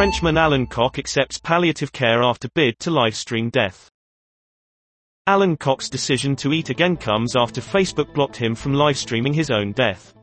Frenchman Alain Cocq accepts palliative care after bid to livestream death. Alain Cocq's decision to eat again comes after Facebook blocked him from livestreaming his own death.